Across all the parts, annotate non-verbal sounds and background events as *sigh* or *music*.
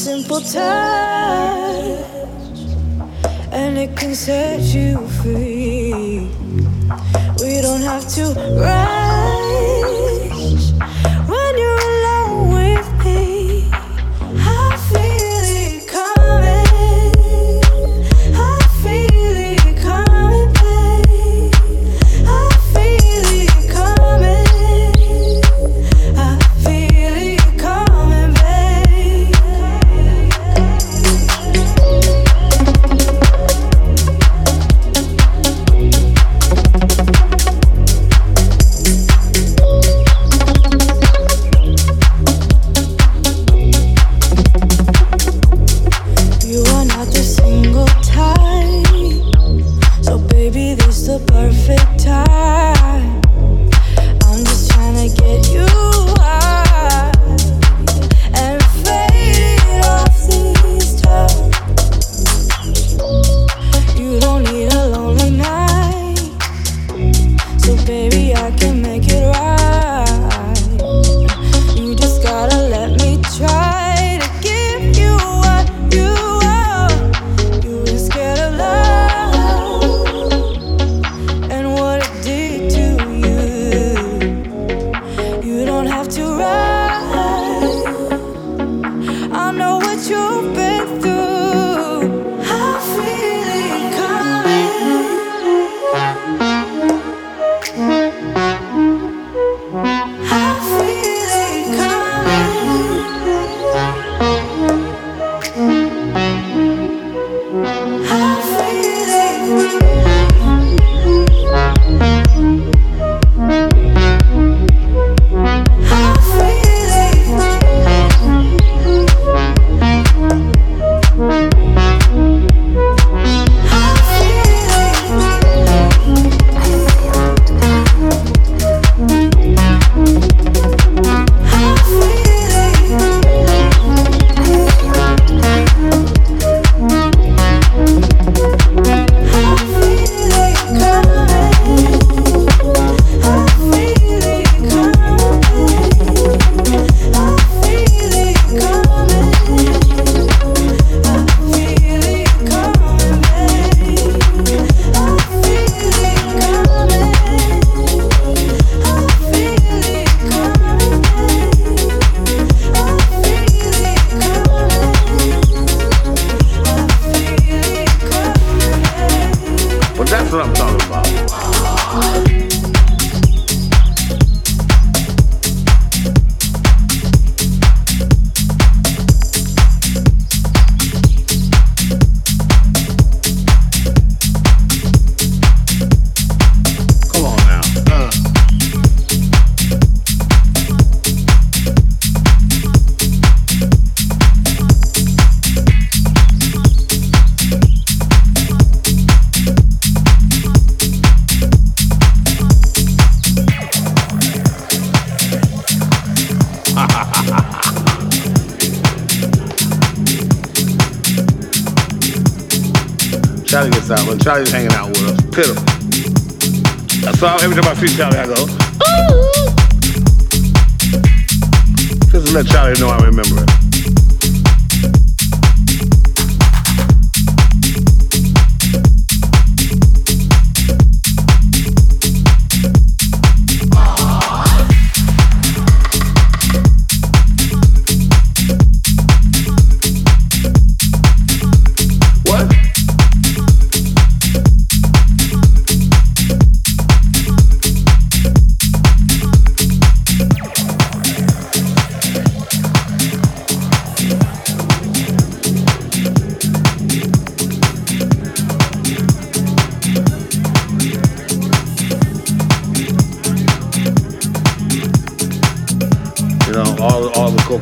simple touch, and it can set you free. We don't have to run.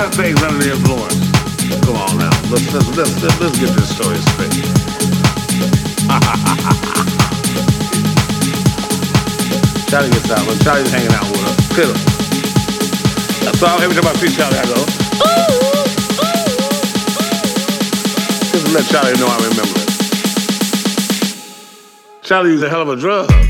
Lot of under the influence. Come on now, let's let's let's let's, get this story straight. *laughs* Charlie gets out. When Charlie's hanging out with us, pitiful. So every time I see Charlie, I go, Just let Charlie know I remember it. Charlie's a hell of a drug.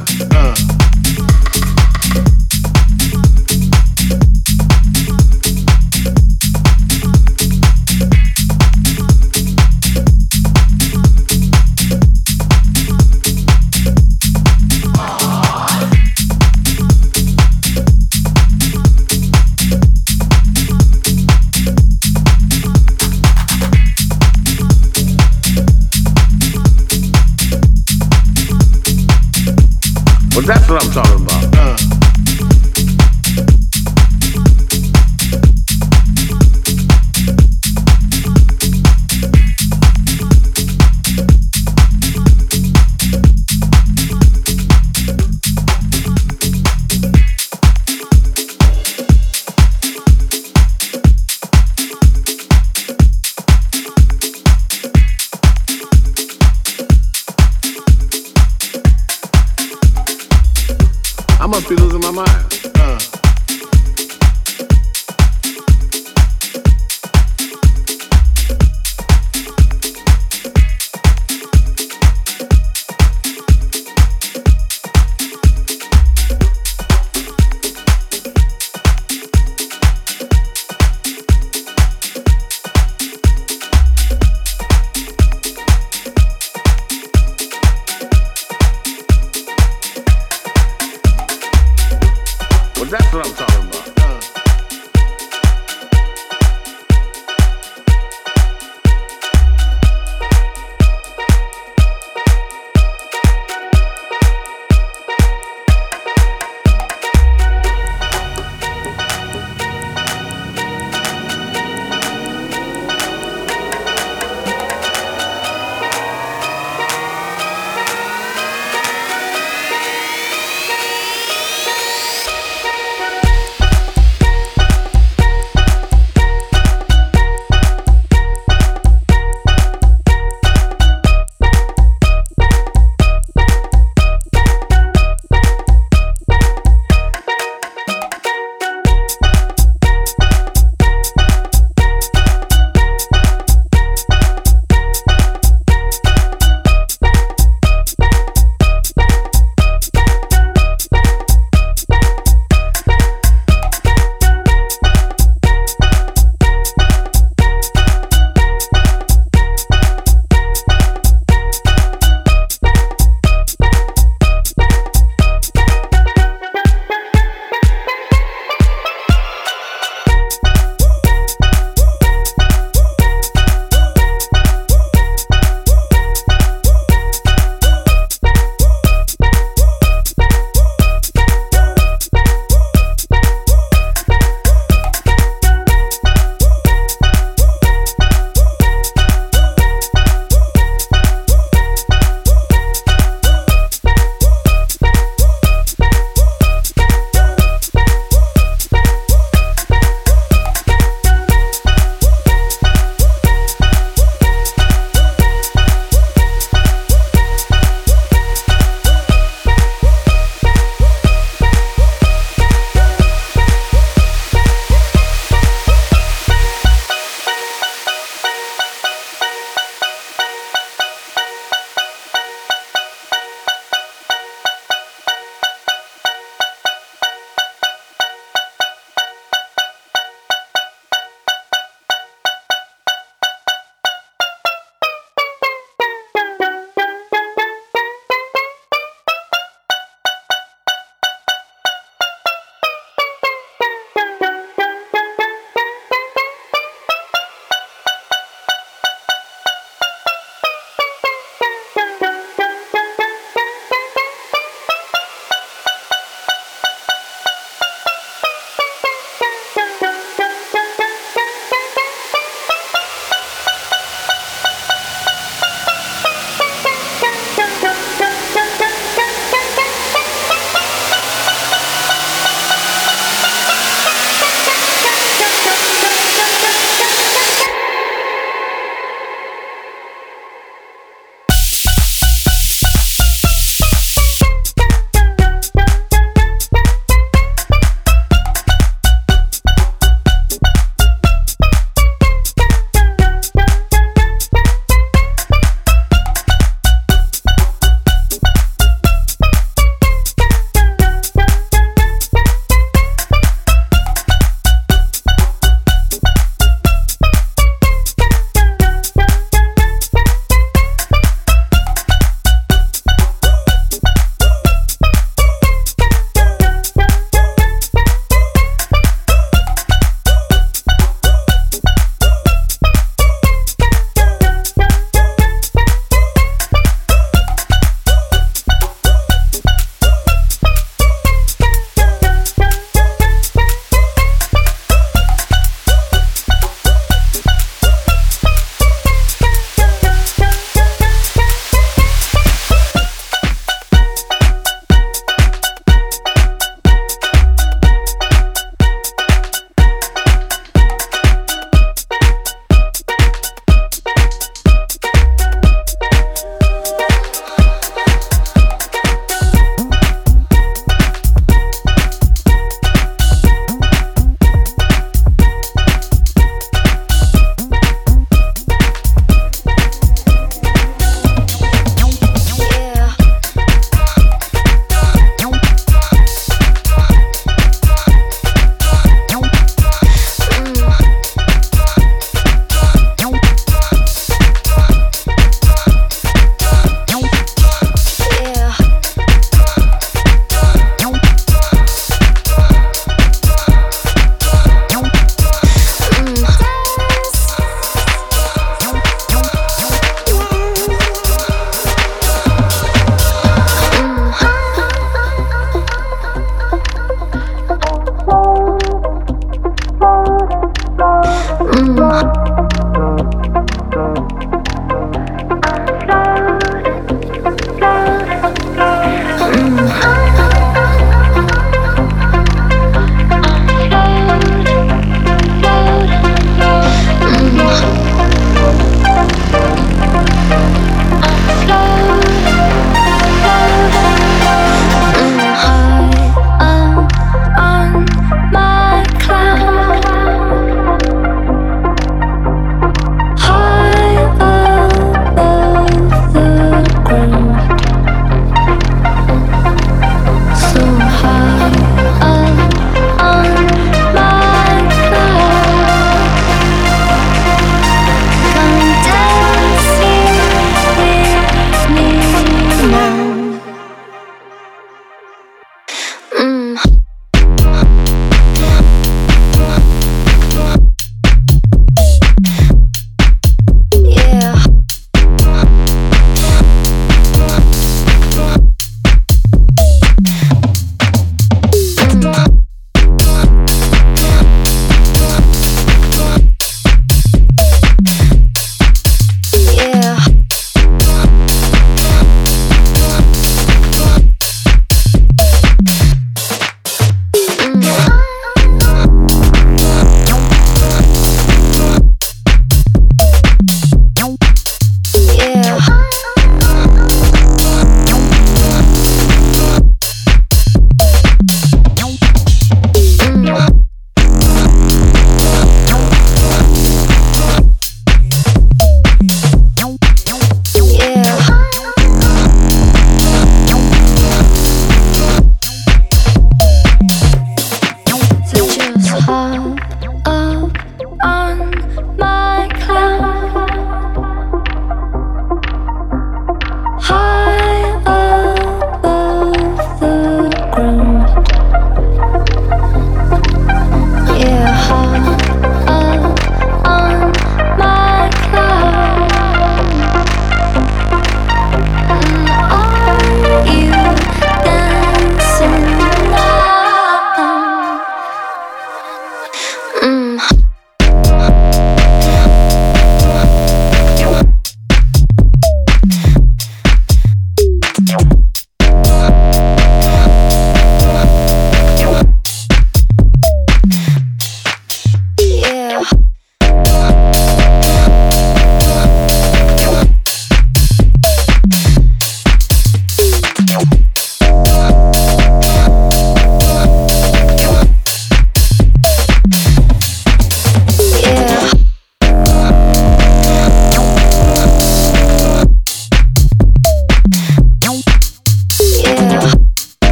That's what I'm talking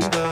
the